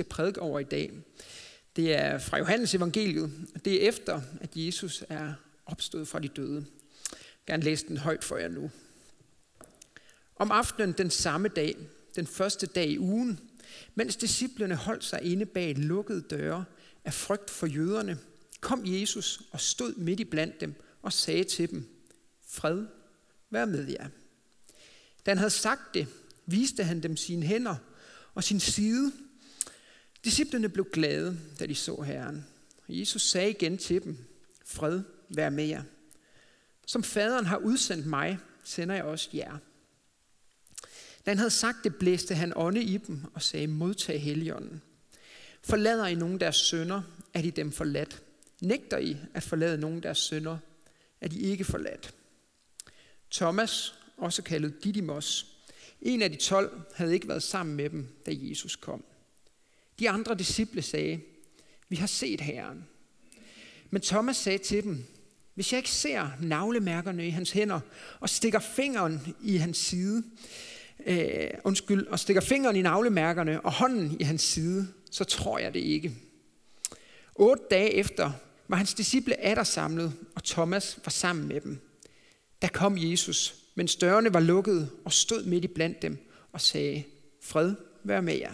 skal prædike over i dag, det er fra Johannes evangeliet. Det er efter, at Jesus er opstået fra de døde. Jeg vil gerne læse den højt for jer nu. Om aftenen den samme dag, den første dag i ugen, mens disciplene holdt sig inde bag lukkede døre af frygt for jøderne, kom Jesus og stod midt i blandt dem og sagde til dem, Fred, vær med jer. Da han havde sagt det, viste han dem sine hænder og sin side. Disciplerne blev glade, da de så Herren. Jesus sagde igen til dem, Fred, vær med jer. Som faderen har udsendt mig, sender jeg også jer. Da han havde sagt det, blæste han ånde i dem og sagde, modtag heligånden. Forlader I nogen deres sønder, er de dem forladt. Nægter I at forlade nogen deres sønder, er de ikke forladt. Thomas, også kaldet Didymos, en af de tolv, havde ikke været sammen med dem, da Jesus kom. De andre disciple sagde, vi har set Herren. Men Thomas sagde til dem, hvis jeg ikke ser navlemærkerne i hans hænder og stikker fingeren i hans side, øh, undskyld, og stikker fingeren i navlemærkerne og hånden i hans side, så tror jeg det ikke. Otte dage efter var hans disciple atter samlet, og Thomas var sammen med dem. Der kom Jesus, men dørene var lukkede, og stod midt i blandt dem og sagde, fred, vær med jer.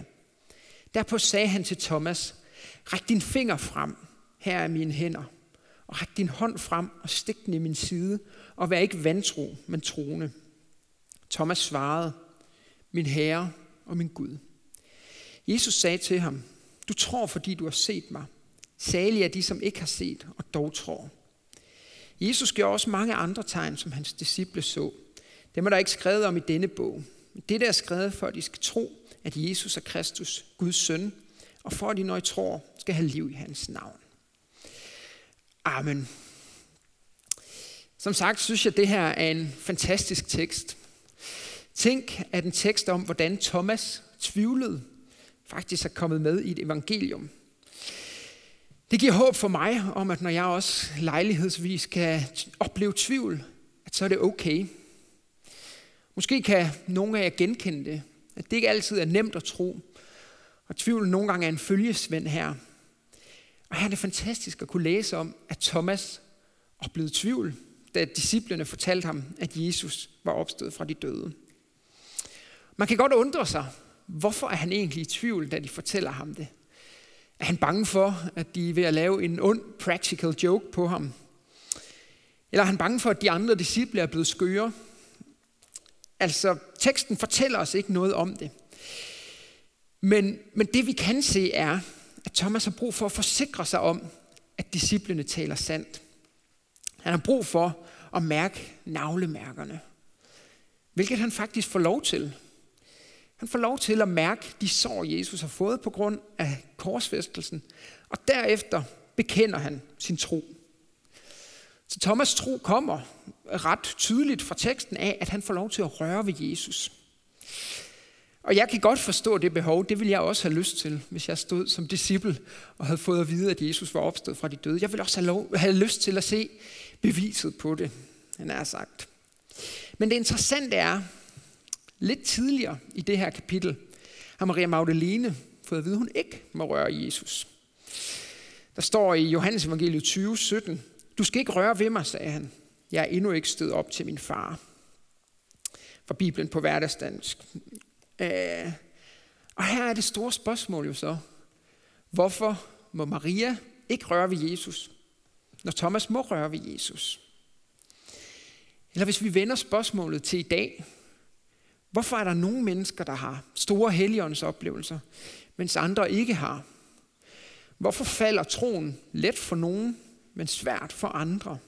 Derpå sagde han til Thomas, ræk din finger frem, her er mine hænder, og ræk din hånd frem og stik den i min side, og vær ikke vantro, men troende. Thomas svarede, min Herre og min Gud. Jesus sagde til ham, du tror, fordi du har set mig. Salige er de, som ikke har set og dog tror. Jesus gjorde også mange andre tegn, som hans disciple så. Dem er der ikke skrevet om i denne bog. Det der er skrevet for, at de skal tro, at Jesus er Kristus, Guds søn, og for at I, når I tror, skal have liv i hans navn. Amen. Som sagt synes jeg, at det her er en fantastisk tekst. Tænk, at en tekst om, hvordan Thomas tvivlede, faktisk er kommet med i et evangelium. Det giver håb for mig om, at når jeg også lejlighedsvis kan opleve tvivl, at så er det okay. Måske kan nogle af jer genkende det, at det ikke altid er nemt at tro, og tvivl nogle gange er en følgesvend her. Og her er det fantastisk at kunne læse om, at Thomas oplevede tvivl, da disciplene fortalte ham, at Jesus var opstået fra de døde. Man kan godt undre sig, hvorfor er han egentlig i tvivl, da de fortæller ham det? Er han bange for, at de er ved at lave en ond practical joke på ham? Eller er han bange for, at de andre disciple er blevet skøre? Altså, teksten fortæller os ikke noget om det. Men, men det vi kan se er, at Thomas har brug for at forsikre sig om, at disciplene taler sandt. Han har brug for at mærke navlemærkerne. Hvilket han faktisk får lov til, han får lov til at mærke de sår, Jesus har fået på grund af korsfæstelsen, og derefter bekender han sin tro. Så Thomas tro kommer ret tydeligt fra teksten af, at han får lov til at røre ved Jesus. Og jeg kan godt forstå det behov, det ville jeg også have lyst til, hvis jeg stod som disciple og havde fået at vide, at Jesus var opstået fra de døde. Jeg ville også have, lov, have lyst til at se beviset på det, han er sagt. Men det interessante er, Lidt tidligere i det her kapitel har Maria Magdalene fået at vide, at hun ikke må røre Jesus. Der står i Johannes evangeliet 20, 17, Du skal ikke røre ved mig, sagde han. Jeg er endnu ikke stået op til min far. Fra Bibelen på hverdagsdansk. Øh, og her er det store spørgsmål jo så. Hvorfor må Maria ikke røre ved Jesus, når Thomas må røre ved Jesus? Eller hvis vi vender spørgsmålet til i dag, Hvorfor er der nogle mennesker, der har store helligåndsoplevelser, mens andre ikke har? Hvorfor falder troen let for nogen, men svært for andre?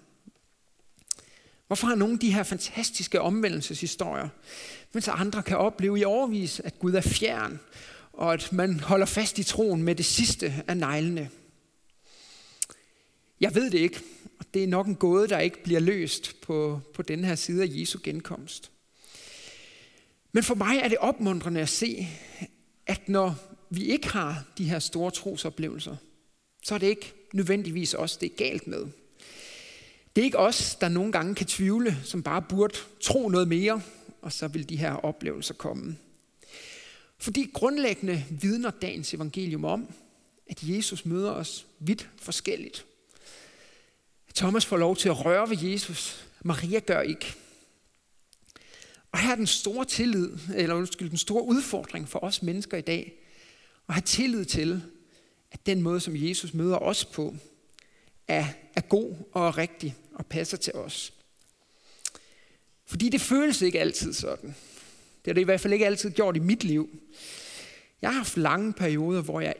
Hvorfor har nogle de her fantastiske omvendelseshistorier, mens andre kan opleve i overvis, at Gud er fjern, og at man holder fast i troen med det sidste af neglene? Jeg ved det ikke, og det er nok en gåde, der ikke bliver løst på, på den her side af Jesu genkomst. Men for mig er det opmuntrende at se, at når vi ikke har de her store trosoplevelser, så er det ikke nødvendigvis også det er galt med. Det er ikke os, der nogle gange kan tvivle, som bare burde tro noget mere, og så vil de her oplevelser komme. Fordi grundlæggende vidner dagens evangelium om, at Jesus møder os vidt forskelligt. Thomas får lov til at røre ved Jesus. Maria gør ikke. Og her er den store tillid, eller undskyld, den store udfordring for os mennesker i dag, at have tillid til, at den måde, som Jesus møder os på, er, er god og rigtig og passer til os. Fordi det føles ikke altid sådan. Det har det i hvert fald ikke altid gjort i mit liv. Jeg har haft lange perioder, hvor jeg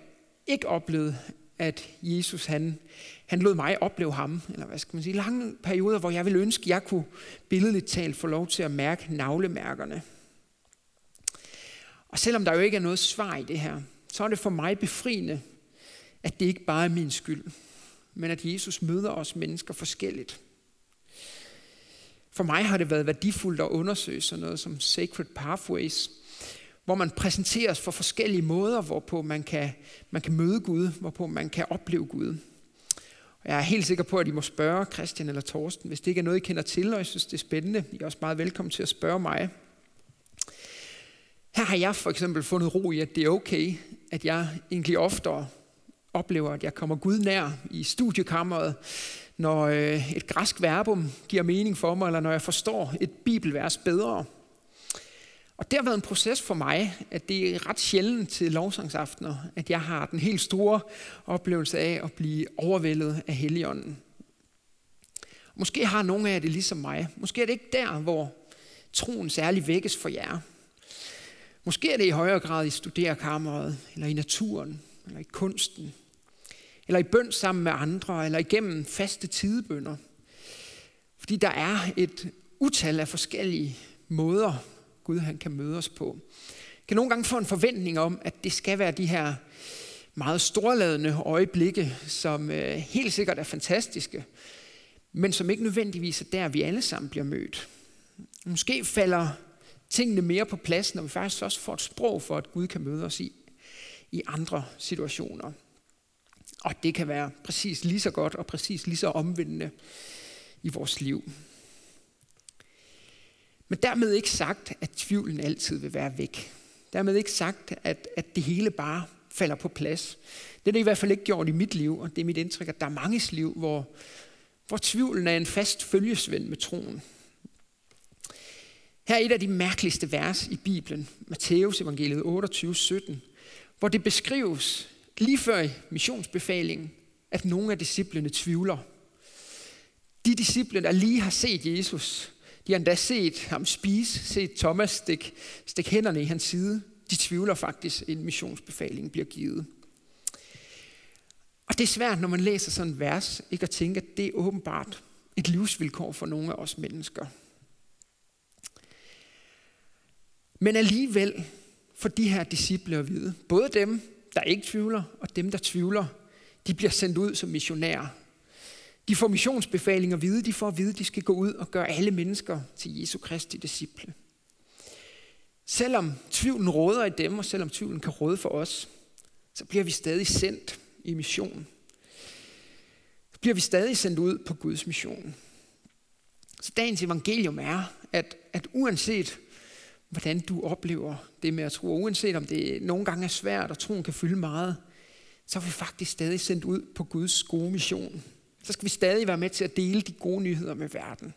ikke oplevede, at Jesus han, han lod mig opleve ham. Eller hvad skal man sige? Lange perioder, hvor jeg ville ønske, at jeg kunne billedligt talt få lov til at mærke navlemærkerne. Og selvom der jo ikke er noget svar i det her, så er det for mig befriende, at det ikke bare er min skyld, men at Jesus møder os mennesker forskelligt. For mig har det været værdifuldt at undersøge sådan noget som Sacred Pathways, hvor man præsenteres for forskellige måder, hvorpå man kan, man kan møde Gud, hvorpå man kan opleve Gud. Og jeg er helt sikker på, at I må spørge Christian eller Torsten, hvis det ikke er noget, I kender til, og jeg synes, det er spændende. I er også meget velkommen til at spørge mig. Her har jeg for eksempel fundet ro i, at det er okay, at jeg egentlig oftere oplever, at jeg kommer Gud nær i studiekammeret, når øh, et græsk verbum giver mening for mig, eller når jeg forstår et bibelvers bedre. Og det har været en proces for mig, at det er ret sjældent til lovsangsaftener, at jeg har den helt store oplevelse af at blive overvældet af Helligånden. Måske har nogle af jer det ligesom mig. Måske er det ikke der, hvor troen særlig vækkes for jer. Måske er det i højere grad i studerkammeret, eller i naturen, eller i kunsten, eller i bøn sammen med andre, eller igennem faste tidebønder. Fordi der er et utal af forskellige måder, Gud han kan møde os på. Jeg kan nogle gange få en forventning om, at det skal være de her meget storladende øjeblikke, som øh, helt sikkert er fantastiske, men som ikke nødvendigvis er der, vi alle sammen bliver mødt. Måske falder tingene mere på plads, når vi faktisk også får et sprog for, at Gud kan møde os i, i andre situationer. Og det kan være præcis lige så godt og præcis lige så omvendende i vores liv. Men dermed ikke sagt, at tvivlen altid vil være væk. Dermed ikke sagt, at, at det hele bare falder på plads. Det er det i hvert fald ikke gjort i mit liv, og det er mit indtryk, at der er mange liv, hvor, hvor tvivlen er en fast følgesvend med troen. Her er et af de mærkeligste vers i Bibelen, Matteus evangeliet 28, 17, hvor det beskrives lige før missionsbefalingen, at nogle af disciplene tvivler. De disciple, der lige har set Jesus, de har endda set ham spise, set Thomas stikke stik hænderne i hans side. De tvivler faktisk, at en missionsbefaling bliver givet. Og det er svært, når man læser sådan et vers, ikke at tænke, at det er åbenbart et livsvilkår for nogle af os mennesker. Men alligevel for de her disciple at vide, både dem, der ikke tvivler, og dem, der tvivler, de bliver sendt ud som missionærer. De får missionsbefalinger at vide, de får at vide, at de skal gå ud og gøre alle mennesker til Jesu Kristi disciple. Selvom tvivlen råder i dem, og selvom tvivlen kan råde for os, så bliver vi stadig sendt i missionen. Så bliver vi stadig sendt ud på Guds mission. Så dagens evangelium er, at, at uanset hvordan du oplever det med at tro. Uanset om det nogle gange er svært, og troen kan fylde meget, så er vi faktisk stadig sendt ud på Guds gode mission. Så skal vi stadig være med til at dele de gode nyheder med verden.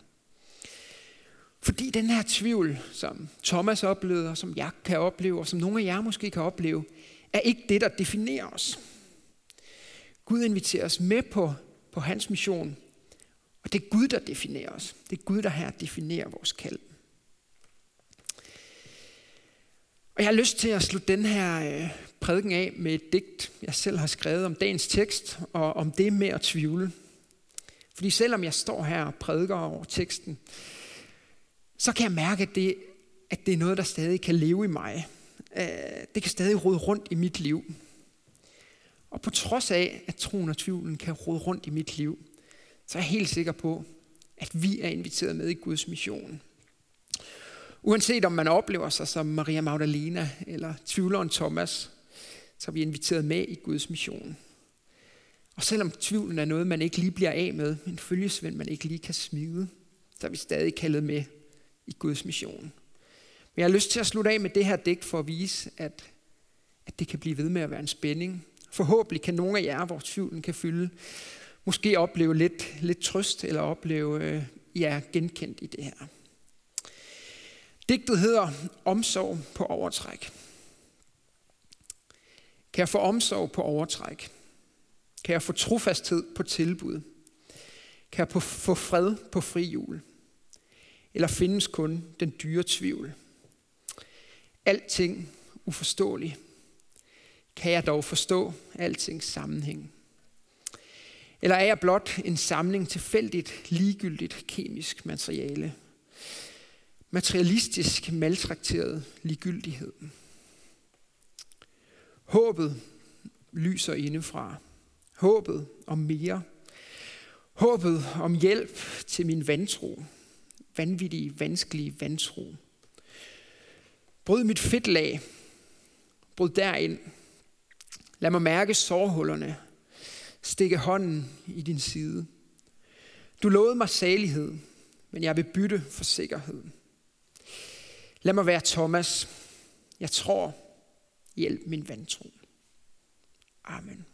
Fordi den her tvivl, som Thomas oplevede, og som jeg kan opleve, og som nogle af jer måske kan opleve, er ikke det, der definerer os. Gud inviterer os med på, på hans mission, og det er Gud, der definerer os. Det er Gud, der her definerer vores kald. Og jeg har lyst til at slutte den her øh, prædiken af med et digt, jeg selv har skrevet om dagens tekst, og om det med at tvivle. Fordi selvom jeg står her og prædiker over teksten, så kan jeg mærke, at det, at det er noget, der stadig kan leve i mig. Øh, det kan stadig rode rundt i mit liv. Og på trods af, at troen og tvivlen kan rode rundt i mit liv, så er jeg helt sikker på, at vi er inviteret med i Guds mission. Uanset om man oplever sig som Maria Magdalena eller tvivleren Thomas, så er vi inviteret med i Guds mission. Og selvom tvivlen er noget, man ikke lige bliver af med, en følgesvend, man ikke lige kan smide, så er vi stadig kaldet med i Guds mission. Men jeg har lyst til at slutte af med det her digt for at vise, at at det kan blive ved med at være en spænding. Forhåbentlig kan nogle af jer, hvor tvivlen kan fylde, måske opleve lidt, lidt trøst, eller opleve øh, jer genkendt i det her. Digtet hedder Omsorg på overtræk. Kan jeg få omsorg på overtræk? Kan jeg få trofasthed på tilbud? Kan jeg få fred på frihjul? Eller findes kun den dyre tvivl? Alting uforståeligt. Kan jeg dog forstå altings sammenhæng? Eller er jeg blot en samling tilfældigt, ligegyldigt kemisk materiale? Materialistisk maltrakteret ligegyldighed. Håbet lyser indefra. Håbet om mere. Håbet om hjælp til min vantro. Vanvittige, vanskelige vantro. Bryd mit fedtlag. Bryd derind. Lad mig mærke sårhullerne. Stikke hånden i din side. Du lovede mig salighed, men jeg vil bytte for sikkerhed. Lad mig være Thomas. Jeg tror, hjælp min vantro. Amen.